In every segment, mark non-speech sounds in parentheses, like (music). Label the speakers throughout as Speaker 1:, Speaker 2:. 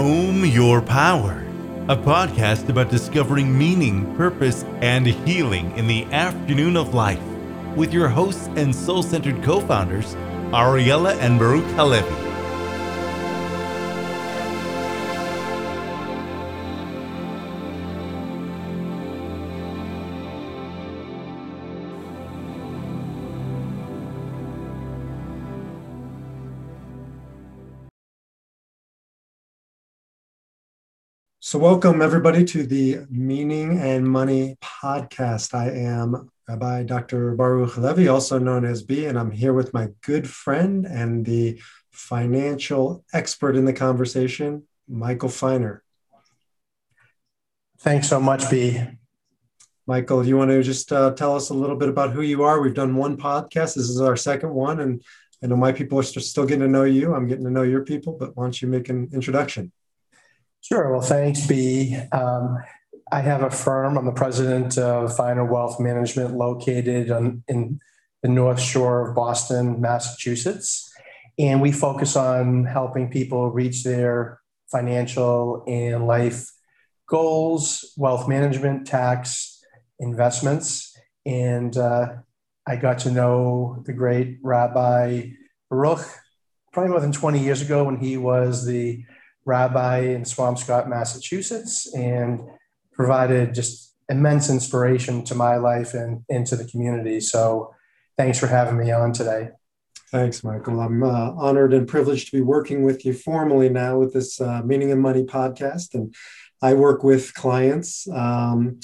Speaker 1: Own Your Power, a podcast about discovering meaning, purpose, and healing in the afternoon of life with your hosts and soul centered co founders, Ariella and Baruch Halevi.
Speaker 2: So, welcome everybody to the Meaning and Money podcast. I am Rabbi Dr. Baruch Levy, also known as B, and I'm here with my good friend and the financial expert in the conversation, Michael Feiner.
Speaker 3: Thanks so much, B.
Speaker 2: Michael, you want to just uh, tell us a little bit about who you are? We've done one podcast. This is our second one, and I know my people are still getting to know you. I'm getting to know your people, but why don't you make an introduction?
Speaker 3: Sure. Well, thanks, B. Um, I have a firm. I'm the president of Feiner Wealth Management located on, in the North Shore of Boston, Massachusetts. And we focus on helping people reach their financial and life goals, wealth management, tax, investments. And uh, I got to know the great Rabbi Baruch probably more than 20 years ago when he was the rabbi in Swampscott, Massachusetts, and provided just immense inspiration to my life and into the community. So thanks for having me on today.
Speaker 2: Thanks, Michael. I'm uh, honored and privileged to be working with you formally now with this uh, Meaning and Money podcast. And I work with clients. Um,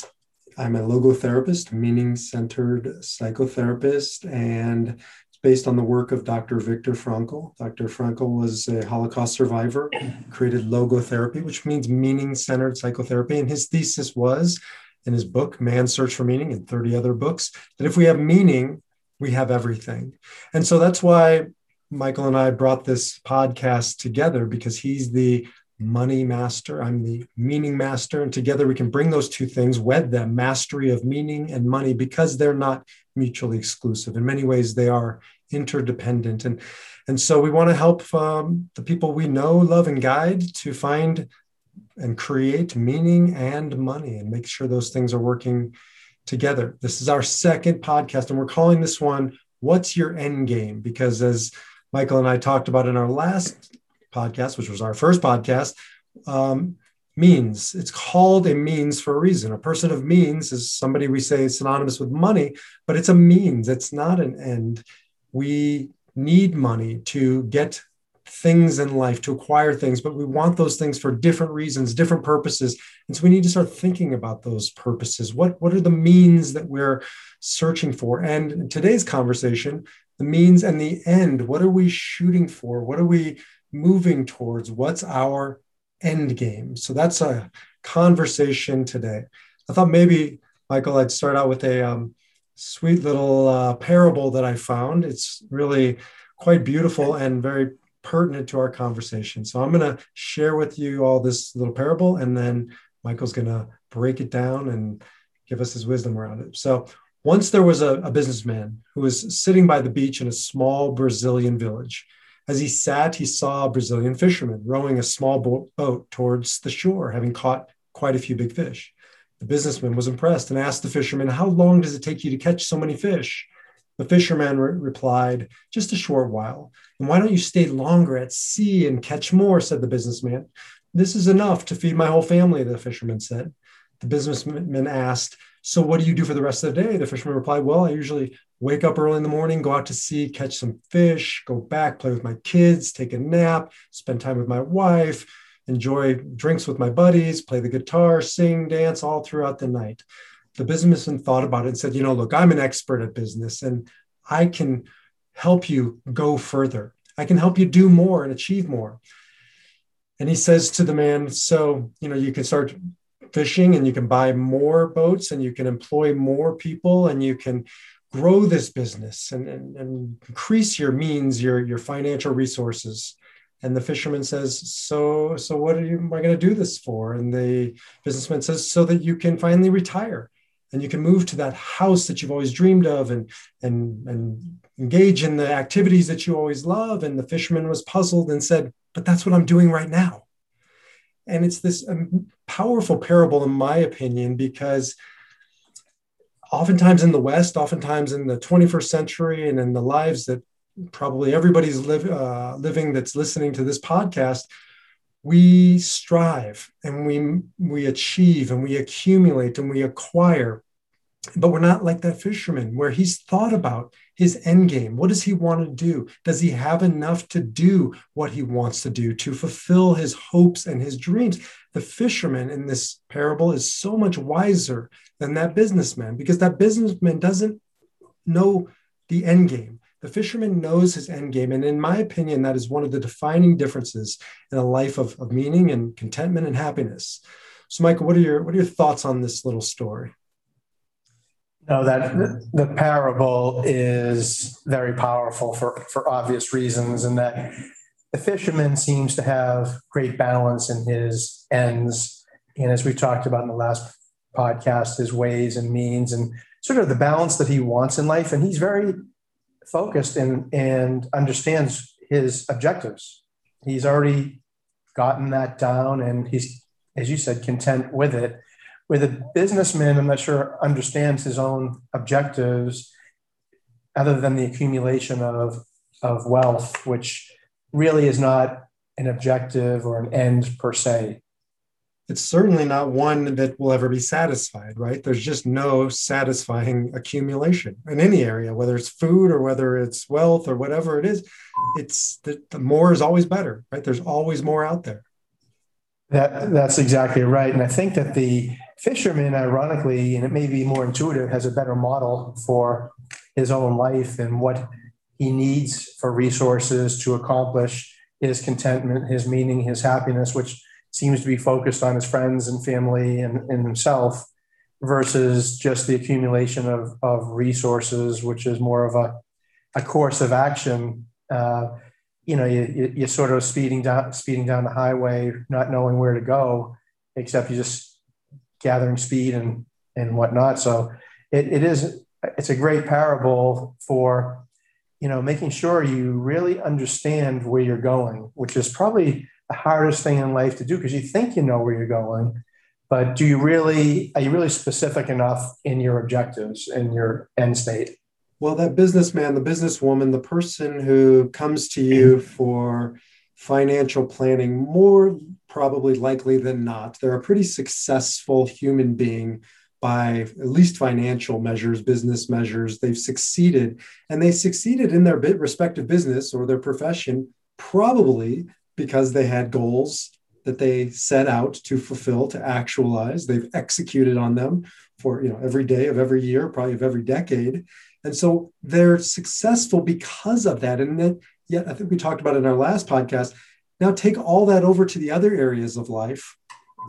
Speaker 2: I'm a logotherapist, meaning centered psychotherapist, and based on the work of Dr. Viktor Frankl. Dr. Frankl was a Holocaust survivor, created logotherapy, which means meaning centered psychotherapy. And his thesis was in his book, Man's Search for Meaning, and 30 other books, that if we have meaning, we have everything. And so that's why Michael and I brought this podcast together because he's the money master. I'm the meaning master. And together we can bring those two things, wed them, mastery of meaning and money, because they're not mutually exclusive. In many ways, they are interdependent. And, and so we want to help um, the people we know, love, and guide to find and create meaning and money and make sure those things are working together. This is our second podcast, and we're calling this one What's Your End Game? Because as Michael and I talked about in our last podcast, which was our first podcast, um, means. It's called a means for a reason. A person of means is somebody we say is synonymous with money, but it's a means, it's not an end we need money to get things in life, to acquire things, but we want those things for different reasons, different purposes. And so we need to start thinking about those purposes. What, what are the means that we're searching for? And today's conversation, the means and the end, what are we shooting for? What are we moving towards? What's our end game? So that's a conversation today. I thought maybe, Michael, I'd start out with a, um, sweet little uh, parable that I found. It's really quite beautiful and very pertinent to our conversation. So I'm going to share with you all this little parable, and then Michael's going to break it down and give us his wisdom around it. So once there was a, a businessman who was sitting by the beach in a small Brazilian village. As he sat, he saw a Brazilian fisherman rowing a small boat towards the shore, having caught quite a few big fish. The businessman was impressed and asked the fisherman, How long does it take you to catch so many fish? The fisherman re- replied, Just a short while. And why don't you stay longer at sea and catch more? said the businessman. This is enough to feed my whole family, the fisherman said. The businessman asked, So what do you do for the rest of the day? The fisherman replied, Well, I usually wake up early in the morning, go out to sea, catch some fish, go back, play with my kids, take a nap, spend time with my wife enjoy drinks with my buddies, play the guitar, sing, dance all throughout the night. The businessman thought about it and said, you know, look, I'm an expert at business and I can help you go further. I can help you do more and achieve more. And he says to the man, so, you know, you can start fishing and you can buy more boats and you can employ more people and you can grow this business and, and, and increase your means, your, your financial resources. And the fisherman says, "So, so what are you am I going to do this for?" And the businessman says, "So that you can finally retire, and you can move to that house that you've always dreamed of, and and and engage in the activities that you always love." And the fisherman was puzzled and said, "But that's what I'm doing right now." And it's this um, powerful parable, in my opinion, because oftentimes in the West, oftentimes in the 21st century, and in the lives that probably everybody's uh, living that's listening to this podcast, we strive and we we achieve and we accumulate and we acquire but we're not like that fisherman where he's thought about his end game. What does he want to do? Does he have enough to do what he wants to do to fulfill his hopes and his dreams? The fisherman in this parable is so much wiser than that businessman because that businessman doesn't know the end game the fisherman knows his end game. And in my opinion, that is one of the defining differences in a life of, of meaning and contentment and happiness. So, Michael, what are your what are your thoughts on this little story?
Speaker 3: No, that the parable is very powerful for, for obvious reasons, and that the fisherman seems to have great balance in his ends. And as we talked about in the last podcast, his ways and means, and sort of the balance that he wants in life. And he's very focused and and understands his objectives. He's already gotten that down, and he's, as you said, content with it. With a businessman, I'm not sure understands his own objectives, other than the accumulation of of wealth, which really is not an objective or an end per se
Speaker 2: it's certainly not one that will ever be satisfied, right? There's just no satisfying accumulation in any area, whether it's food or whether it's wealth or whatever it is. It's the, the more is always better, right? There's always more out there.
Speaker 3: That that's exactly right, and I think that the fisherman, ironically, and it may be more intuitive, has a better model for his own life and what he needs for resources to accomplish his contentment, his meaning, his happiness, which seems to be focused on his friends and family and, and himself versus just the accumulation of, of resources, which is more of a, a course of action. Uh, you know, you, you're sort of speeding down, speeding down the highway, not knowing where to go, except you're just gathering speed and, and whatnot. So it, it is, it's a great parable for, you know, making sure you really understand where you're going, which is probably the hardest thing in life to do because you think you know where you're going, but do you really, are you really specific enough in your objectives and your end state?
Speaker 2: Well, that businessman, the businesswoman, the person who comes to you mm-hmm. for financial planning, more probably likely than not, they're a pretty successful human being by at least financial measures, business measures. They've succeeded, and they succeeded in their respective business or their profession probably because they had goals that they set out to fulfill to actualize. They've executed on them for you know every day of every year probably of every decade. And so they're successful because of that. And then yet i think we talked about in our last podcast. Now take all that over to the other areas of life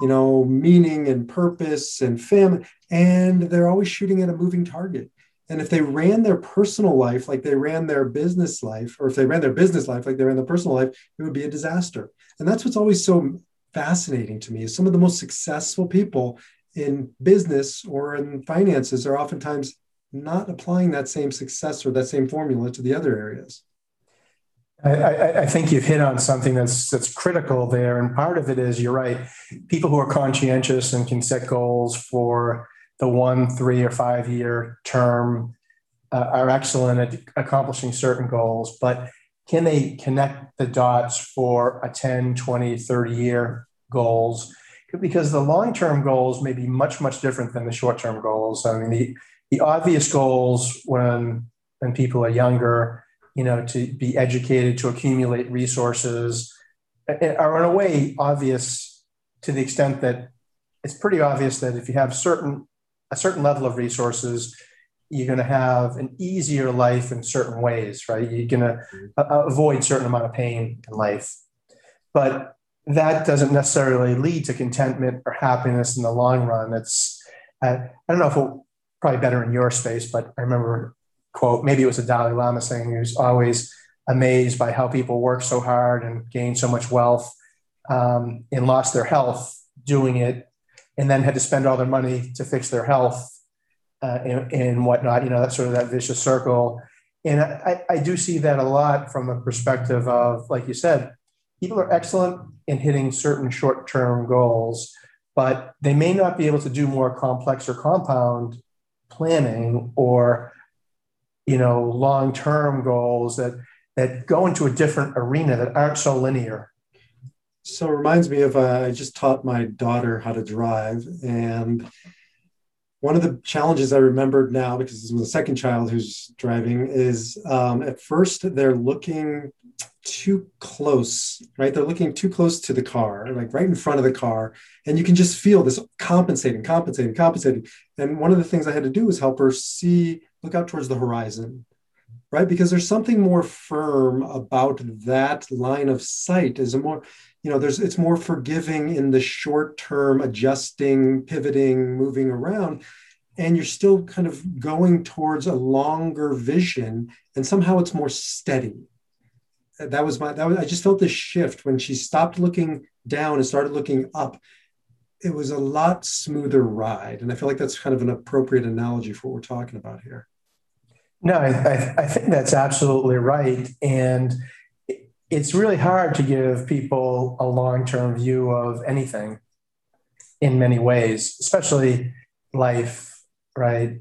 Speaker 2: you know meaning and purpose and family and they're always shooting at a moving target and if they ran their personal life like they ran their business life, or if they ran their business life like they ran their personal life, it would be a disaster. And that's what's always so fascinating to me is some of the most successful people in business or in finances are oftentimes not applying that same success or that same formula to the other areas.
Speaker 3: I, I, I, think you've hit on something that's that's critical there, and part of it is you're right. People who are conscientious and can set goals for the one, three, or five year term uh, are excellent at accomplishing certain goals, but can they connect the dots for a 10, 20, 30 year goals? Because the long term goals may be much, much different than the short term goals. I mean, the, the obvious goals when, when people are younger, you know, to be educated, to accumulate resources, are in a way obvious to the extent that it's pretty obvious that if you have certain a certain level of resources, you're going to have an easier life in certain ways, right? You're going to uh, avoid certain amount of pain in life. But that doesn't necessarily lead to contentment or happiness in the long run. It's, uh, I don't know if it probably better in your space, but I remember quote, maybe it was a Dalai Lama saying he was always amazed by how people work so hard and gain so much wealth um, and lost their health doing it and then had to spend all their money to fix their health uh, and, and, whatnot. You know, that's sort of that vicious circle. And I, I do see that a lot from a perspective of, like you said, people are excellent in hitting certain short term goals, but they may not be able to do more complex or compound planning or you know long term goals that that go into a different arena that aren't so linear
Speaker 2: so it reminds me of uh, i just taught my daughter how to drive and one of the challenges I remembered now, because this was the second child who's driving, is um, at first they're looking too close, right? They're looking too close to the car, like right in front of the car. And you can just feel this compensating, compensating, compensating. And one of the things I had to do was help her see, look out towards the horizon, right? Because there's something more firm about that line of sight, is a more, you know there's it's more forgiving in the short term adjusting pivoting moving around and you're still kind of going towards a longer vision and somehow it's more steady. That was my that was i just felt this shift. When she stopped looking down and started looking up it was a lot smoother ride and i feel like that's kind of an appropriate analogy for what we're talking about here.
Speaker 3: No i, I think that's absolutely right and it's really hard to give people a long-term view of anything in many ways, especially life, right?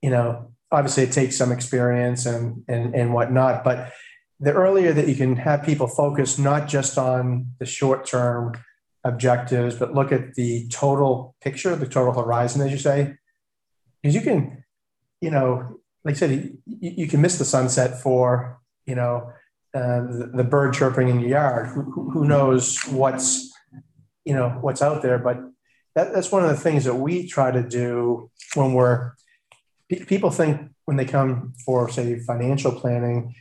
Speaker 3: You know, obviously it takes some experience and and and whatnot, but the earlier that you can have people focus not just on the short-term objectives, but look at the total picture, the total horizon, as you say, because you can, you know, like I said, you, you can miss the sunset for, you know, uh, the, the, bird chirping in your yard. Who, who, knows what's you know what's out there? But that, that's one of the things that we try to do when we're people think when they come for say financial planning.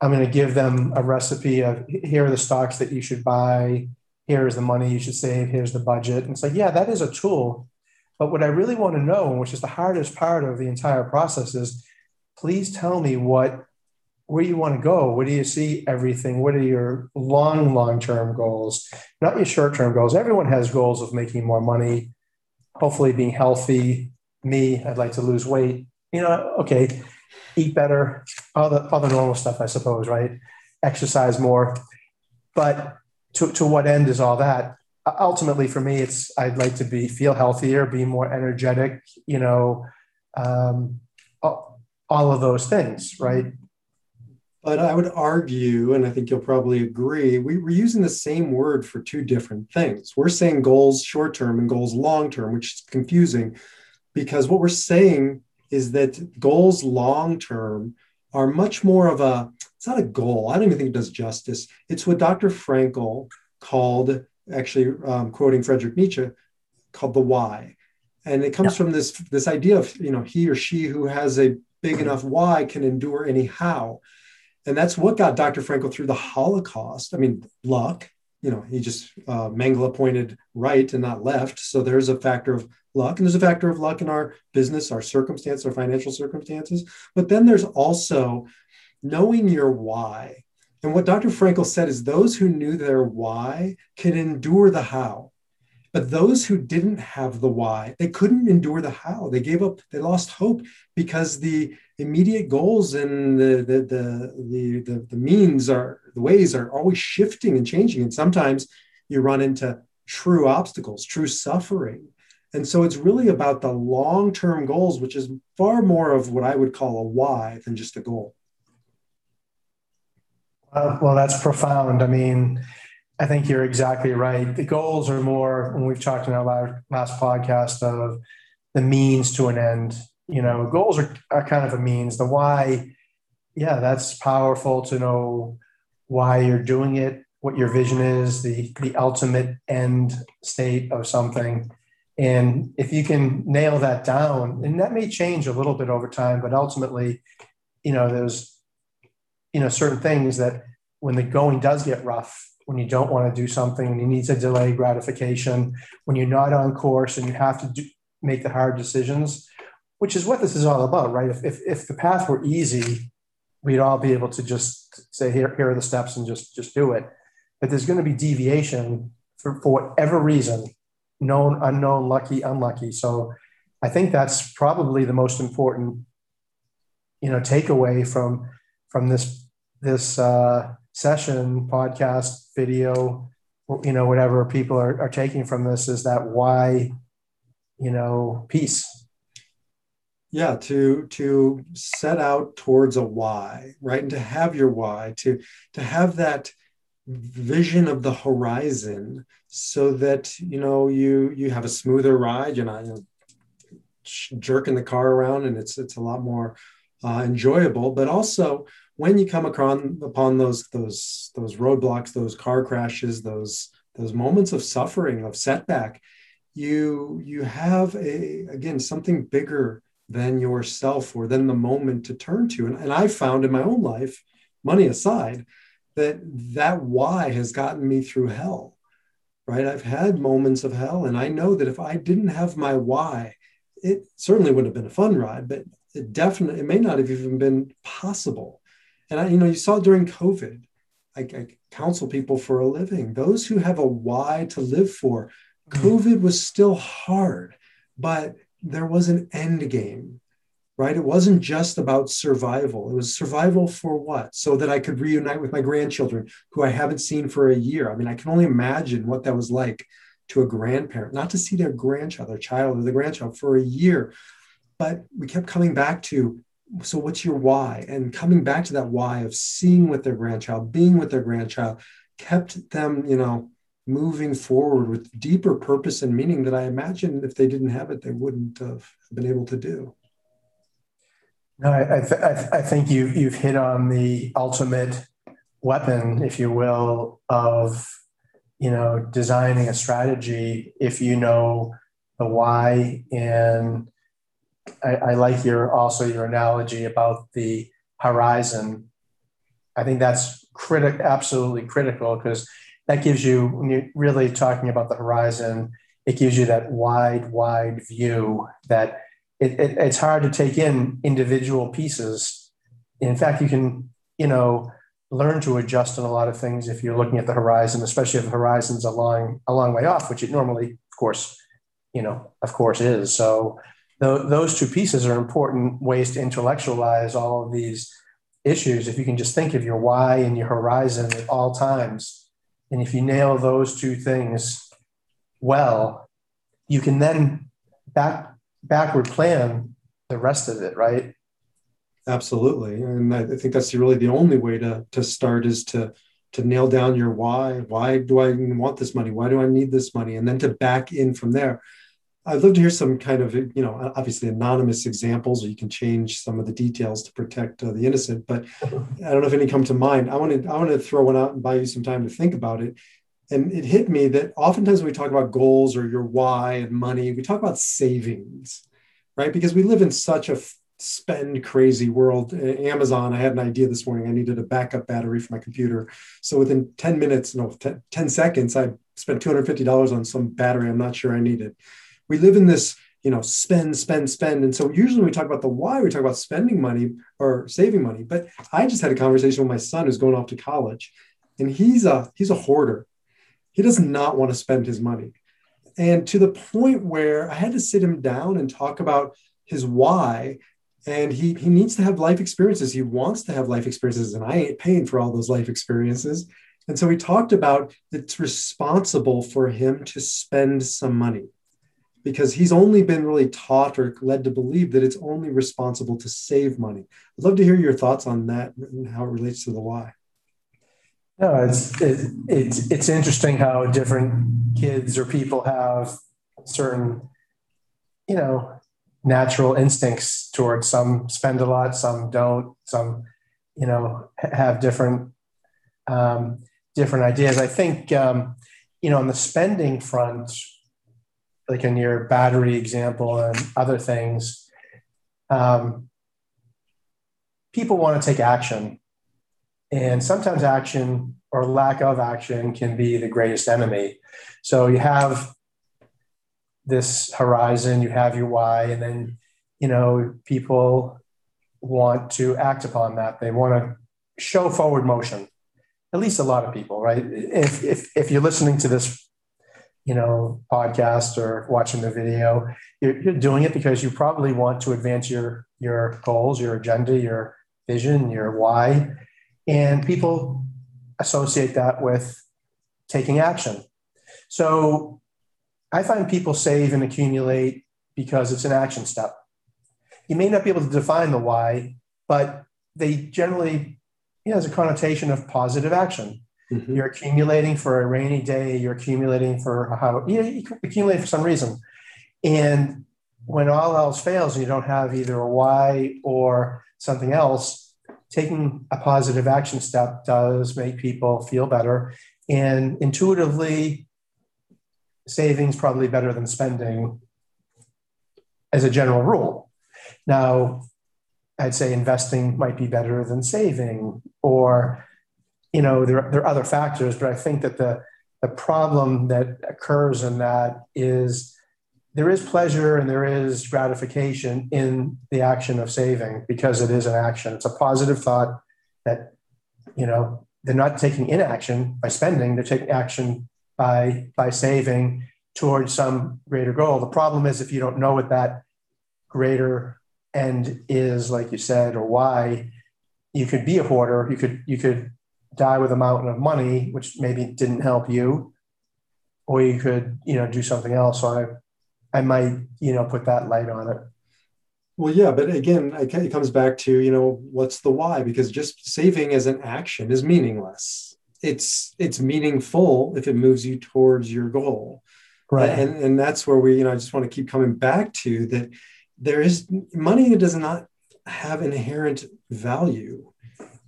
Speaker 3: I'm going to give them a recipe of here are the stocks that you should buy. Here is the money you should save. Here's the budget. And it's like, yeah, that is a tool. But what I really want to know, which is the hardest part of the entire process, is please tell me what where you want to go. Where do you see everything? What are your long, long term goals? Not your short term goals. Everyone has goals of making more money, hopefully being healthy. Me, I'd like to lose weight. You know, okay, eat better, all the all the normal stuff, I suppose, right? Exercise more. But to, to what end is all that? Ultimately, for me, it's I'd like to be feel healthier, be more energetic. You know, um, all of those things, right?
Speaker 2: But I would argue, and I think you'll probably agree, we, are using the same word for two different things. We're saying goals short term and goals long term, which is confusing because what we're saying is that goals long term are much more of a, it's not a goal. I don't even think it does justice. It's what Dr. Frankl called, actually um, quoting Friedrich Nietzsche, called the why. And it comes yeah. from this, this idea of, you know, he or she who has a big enough why can endure any how. And that's what got Dr. Frankl through the Holocaust. I mean, luck, you know, he just, uh, Mengele pointed right and not left. So there's a factor of luck. And there's a factor of luck in our business, our circumstance, our financial circumstances. But then there's also knowing your why. And what Dr. Frankl said is those who knew their why can endure the how. But those who didn't have the why, they couldn't endure the how. They gave up, they lost hope because the immediate goals and the the the the, the, means are the ways are always shifting and changing. And sometimes you run into true obstacles, true suffering. And so it's really about the long-term goals, which is far more of what I would call a why than just a goal.
Speaker 3: Well, well, that's profound. I mean, I think you're exactly right. The goals are more, when we've talked in our last podcast, of the means to an end. You know, goals are, are kind of a means. The why, yeah, that's powerful to know why you're doing it, what your vision is, the the ultimate end state of something. And if you can nail that down, and that may change a little bit over time, but ultimately, you know, there's you know certain things that when the going does get rough when you don't want to do something, when you need to delay gratification, when you're not on course and you have to do, make the hard decisions, which is what this is all about, right? If, if, if the path were easy, we'd all be able to just say, here, here are the steps and just, just do it. But there's going to be deviation for, for whatever reason, known, unknown, lucky, unlucky. So I think that's probably the most important, you know, takeaway from, from this, this, uh, session, podcast, video, you know, whatever people are, are taking from this is that why, you know, piece.
Speaker 2: Yeah, to to set out towards a why, right? And to have your why, to to have that vision of the horizon so that you know you you have a smoother ride you're not you know, jerking the car around and it's it's a lot more uh, enjoyable but also when you come across upon those those those roadblocks those car crashes those those moments of suffering of setback you you have a again something bigger than yourself or than the moment to turn to. And, and i found in my own life money aside that that why has gotten me through hell right? I've had moments of hell and i know that if i didn't have my why it certainly wouldn't have been a fun ride but it definitely it may not have even been possible. And i you know you saw during covid I, I counsel people for a living. Those who have a why to live for mm-hmm. covid was still hard but there was an end game right? It wasn't just about survival. It was survival for what? So that I could reunite with my grandchildren who I haven't seen for a year. I mean, I can only imagine what that was like to a grandparent, not to see their grandchild, their child, or the grandchild for a year. But we kept coming back to so what's your why? And coming back to that why of seeing with their grandchild, being with their grandchild, kept them, you know, moving forward with deeper purpose and meaning that I imagine if they didn't have it, they wouldn't have been able to do.
Speaker 3: No, I, I, th- I think you you've hit on the ultimate weapon, if you will, of you know designing a strategy if you know the why. And I, I like your also your analogy about the horizon. I think that's critical, absolutely critical, because that gives you when you're really talking about the horizon, it gives you that wide, wide view that it, it, it's hard to take in individual pieces. In fact, you can, you know, learn to adjust on a lot of things if you're looking at the horizon, especially if the horizon's a long, a long way off, which it normally, of course, you know, of course is. So th- those two pieces are important ways to intellectualize all of these issues. If you can just think of your why and your horizon at all times, and if you nail those two things well, you can then back backward plan the rest of it, right?
Speaker 2: Absolutely, and I think that's really the only way to to start is to to nail down your why. Why do I want this money? Why do I need this money? And then to back in from there. I'd love to hear some kind of, you know, obviously anonymous examples, or you can change some of the details to protect uh, the innocent. But (laughs) I don't know if any come to mind. I want to, I want to throw one out and buy you some time to think about it. And it hit me that oftentimes when we talk about goals or your why and money, we talk about savings, right? Because we live in such a spend crazy world. Amazon, I had an idea this morning. I needed a backup battery for my computer. So within 10 minutes, no, 10, 10 seconds, I spent $250 on some battery I'm not sure I needed. We live in this, you know, spend, spend, spend. And so usually when we talk about the why, we talk about spending money or saving money. But I just had a conversation with my son who's going off to college and he's a he's a hoarder he does not want to spend his money. And to the point where I had to sit him down and talk about his why. And he, he needs to have life experiences. He wants to have life experiences, and I ain't paying for all those life experiences. And so we talked about it's responsible for him to spend some money because he's only been really taught or led to believe that it's only responsible to save money. I'd love to hear your thoughts on that and how it relates to the why.
Speaker 3: No, it's it, it's it's interesting how different kids or people have certain, you know, natural instincts towards some spend a lot, some don't, some, you know, have different um, different ideas. I think um, you know on the spending front, like in your battery example and other things, um, people want to take action and sometimes action or lack of action can be the greatest enemy. So you have this horizon, you have your why, and then, you know, people want to act upon that. They want to show forward motion. At least a lot of people, right? If, if, if you're listening to this, you know, podcast or watching the video, you're, you're doing it because you probably want to advance your, your goals, your agenda, your vision, your why and people associate that with taking action. So I find people save and accumulate because it's an action step. You may not be able to define the why, but they generally, you know, has a connotation of positive action. Mm-hmm. You're accumulating for a rainy day. You're accumulating for how you, know, you accumulate for some reason, and when all else fails you don't have either a why or something else, taking a positive action step does make people feel better. And intuitively, savings probably better than spending as a general rule. Now, I'd say investing might be better than saving, or you know, there, there are other factors, but I think that the the problem that occurs in that is there is pleasure and there is gratification in the action of saving because it is an action. It's a positive thought that, you know, they're not taking inaction by spending, they're taking action by, by saving towards some greater goal. The problem is if you don't know what that greater end is, like you said, or why, you could be a hoarder, you could, you could die with a mountain of money, which maybe didn't help you, or you could, you know, do something else. So I I might, you know, put that light on it.
Speaker 2: Well, yeah, but again, it comes back to, you know, what's the why? Because just saving as an action is meaningless. It's it's meaningful if it moves you towards your goal. Right. And and that's where we, you know, I just want to keep coming back to that there is money that does not have inherent value,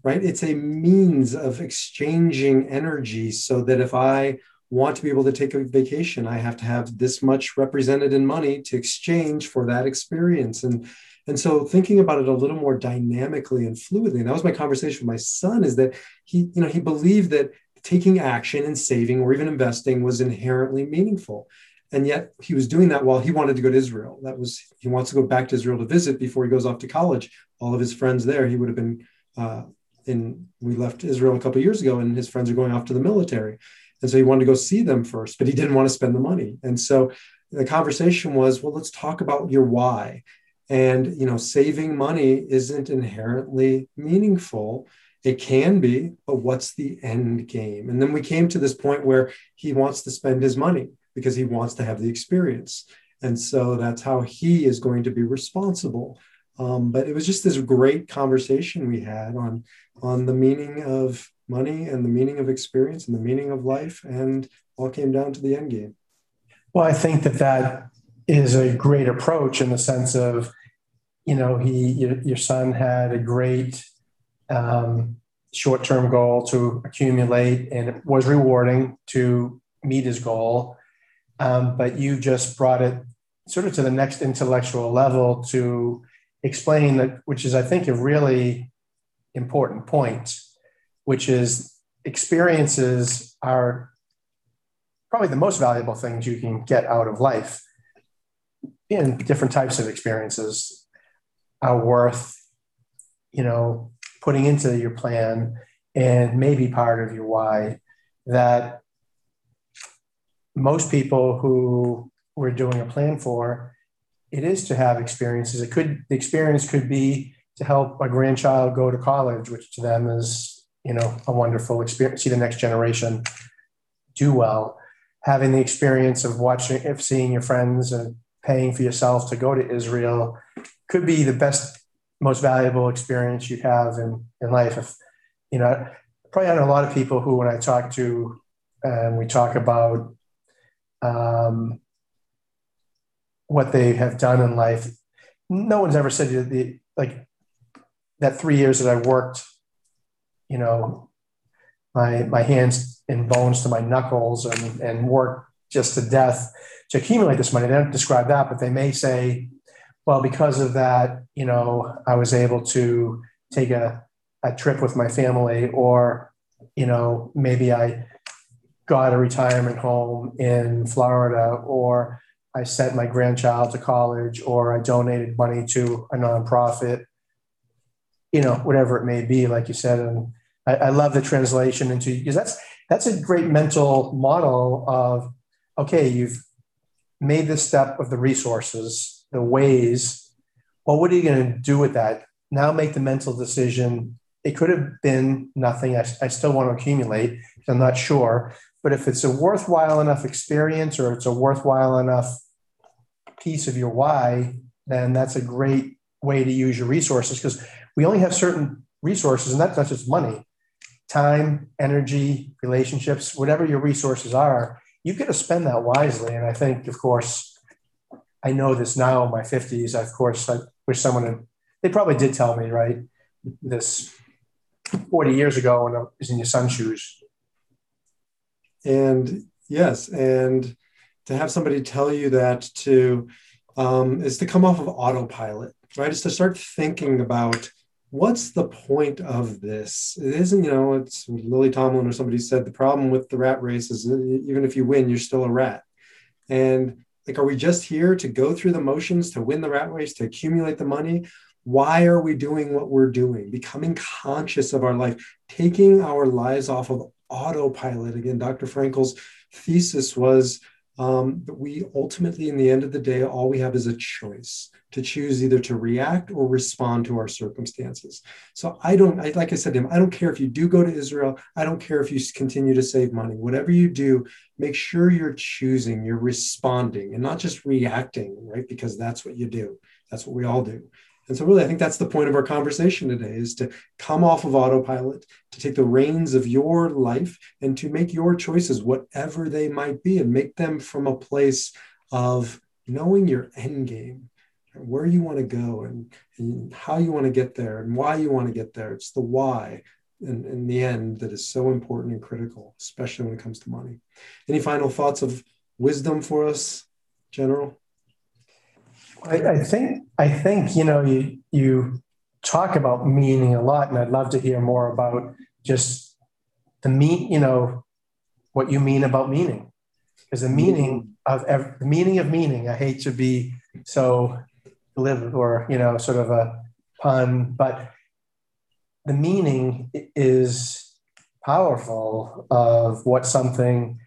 Speaker 2: right? It's a means of exchanging energy so that if I want to be able to take a vacation i have to have this much represented in money to exchange for that experience. And and so thinking about it a little more dynamically and fluidly and that was my conversation with my son is that he you know he believed that taking action and saving or even investing was inherently meaningful. And yet he was doing that while he wanted to go to israel. That was he wants to go back to israel to visit before he goes off to college. All of his friends there he would have been uh, in we left israel a couple years ago and his friends are going off to the military and so he wanted to go see them first, but he didn't want to spend the money. And so the conversation was, well, let's talk about your why. And you know, saving money isn't inherently meaningful. It can be, but what's the end game? And then we came to this point where he wants to spend his money because he wants to have the experience. And so that's how he is going to be responsible. Um, but it was just this great conversation we had on on the meaning of money and the meaning of experience and the meaning of life, and all came down to the end game.
Speaker 3: Well, I think that that is a great approach in the sense of, you know, he your, your son had a great um, short-term goal to accumulate, and it was rewarding to meet his goal. Um, but you just brought it sort of to the next intellectual level to explain that, which is, I think, a really important point which is experiences are probably the most valuable things you can get out of life. And different types of experiences are worth, you know, putting into your plan and maybe part of your why that most people who we're doing a plan for it is to have experiences. It could the experience could be to help a grandchild go to college which to them is you know a wonderful experience see the next generation do well. Having the experience of watching if seeing your friends and paying for yourself to go to israel could be the best most valuable experience you have in, in life. If you know probably know a lot of people who when i talk to and we talk about um, what they have done in life no one's ever said the like that three years that i worked you know, my my hands and bones to my knuckles and and work just to death to accumulate this money. They don't describe that, but they may say, well, because of that, you know, I was able to take a, a trip with my family, or, you know, maybe I got a retirement home in Florida, or I sent my grandchild to college, or I donated money to a nonprofit, you know, whatever it may be, like you said, and I, I love the translation into because that's that's a great mental model of okay, you've made this step of the resources, the ways. Well, what are you going to do with that? Now make the mental decision. It could have been nothing. I, I still want to accumulate. I'm not sure. But if it's a worthwhile enough experience or it's a worthwhile enough piece of your why, then that's a great way to use your resources because we only have certain resources, and that's not just money, time, energy, relationships, whatever your resources are. You've got to spend that wisely. And I think, of course, I know this now in my 50s. Of course, I wish someone had, they probably did tell me, right? This 40 years ago when I was in your son's shoes.
Speaker 2: And yes, and to have somebody tell you that to um, is to come off of autopilot, right? Is to start thinking about what's the point of this? It isn't, you know, it's Lily Tomlin or somebody said the problem with the rat race is even if you win, you're still a rat. And like, are we just here to go through the motions to win the rat race, to accumulate the money? Why are we doing what we're doing? Becoming conscious of our life, taking our lives off of autopilot. Again, Dr. Frankl's thesis was um, that we ultimately, in the end of the day, all we have is a choice to choose either to react or respond to our circumstances. So I don't, I, like I said to him, I don't care if you do go to Israel. I don't care if you continue to save money. Whatever you do, make sure you're choosing, you're responding and not just reacting, right? Because that's what you do. That's what we all do. And so, really, I think that's the point of our conversation today is to come off of autopilot, to take the reins of your life and to make your choices, whatever they might be, and make them from a place of knowing your end game, where you want to go and, and how you want to get there and why you want to get there. It's the why in, in the end that is so important and critical, especially when it comes to money. Any final thoughts of wisdom for us, General?
Speaker 3: I, I think I think you know you you talk about meaning a lot, and I'd love to hear more about just the mean, you know, what you mean about meaning, because the mm-hmm. meaning of every, the meaning of meaning. I hate to be so live or you know sort of a pun, but the meaning is powerful of what something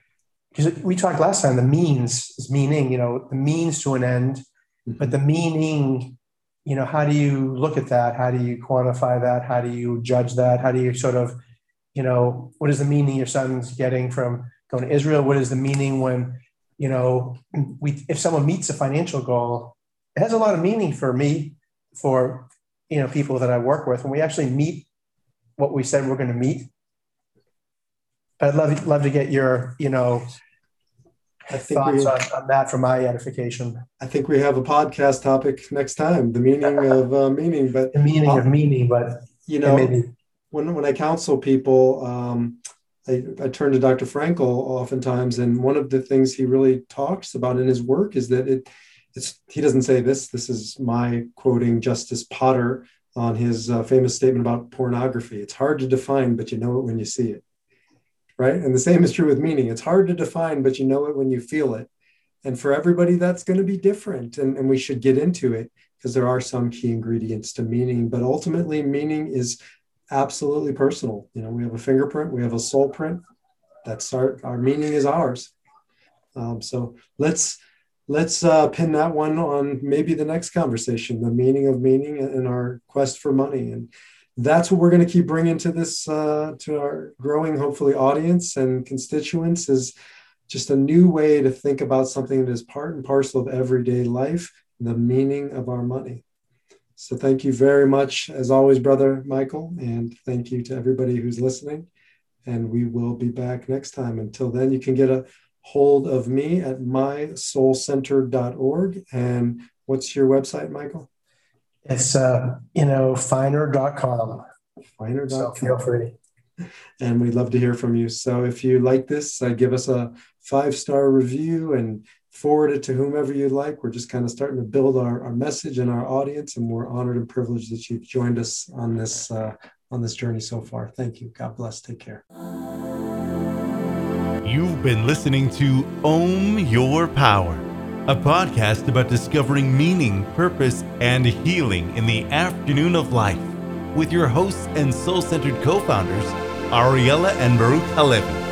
Speaker 3: because we talked last time the means is meaning you know the means to an end but the meaning you know how do you look at that? How do you quantify that? How do you judge that? How do you sort of you know what is the meaning your son's getting from going to israel? What is the meaning when you know we if someone meets a financial goal it has a lot of meaning for me for you know people that i work with. When we actually meet what we said we're going to meet but i'd love, love to get your you know I think thoughts we, on, on, that for my edification.
Speaker 2: I think we have a podcast topic next time: the meaning (laughs) of uh, meaning. But
Speaker 3: the meaning uh, of meaning, but
Speaker 2: you know, maybe. when when I counsel people, um, I, I turn to Dr. Frankl oftentimes, and one of the things he really talks about in his work is that it. It's, he doesn't say this. This is my quoting Justice Potter on his uh, famous statement about pornography. It's hard to define, but you know it when you see it right? And the same is true with meaning. It's hard to define, but you know it when you feel it. And for everybody, that's going to be different. And, and we should get into it because there are some key ingredients to meaning. But ultimately, meaning is absolutely personal. You know, we have a fingerprint, we have a soul print. That's our, our meaning is ours. Um, so let's let's uh, pin that one on maybe the next conversation, the meaning of meaning and our quest for money. And that's what we're going to keep bringing to this uh, to our growing hopefully audience and constituents is just a new way to think about something that is part and parcel of everyday life the meaning of our money. So thank you very much as always brother michael and thank you to everybody who's listening. And we will be back next time. Until then you can get a hold of me at mysoulcenter.org and what's your website michael
Speaker 3: it's, uh, you know, feiner.com.
Speaker 2: Feiner.com.
Speaker 3: So feel free.
Speaker 2: And we'd love to hear from you. So if you like this, uh, give us a five star review and forward it to whomever you'd like. We're just kind of starting to build our, our message and our audience, and we're honored and privileged that you've joined us on this uh, on this journey so far. Thank you. God bless. Take care.
Speaker 1: You've been listening to Own Your Power a podcast about discovering meaning, purpose, and healing in the afternoon of life with your hosts and soul centered co founders, Ariella and Baruch Halevi.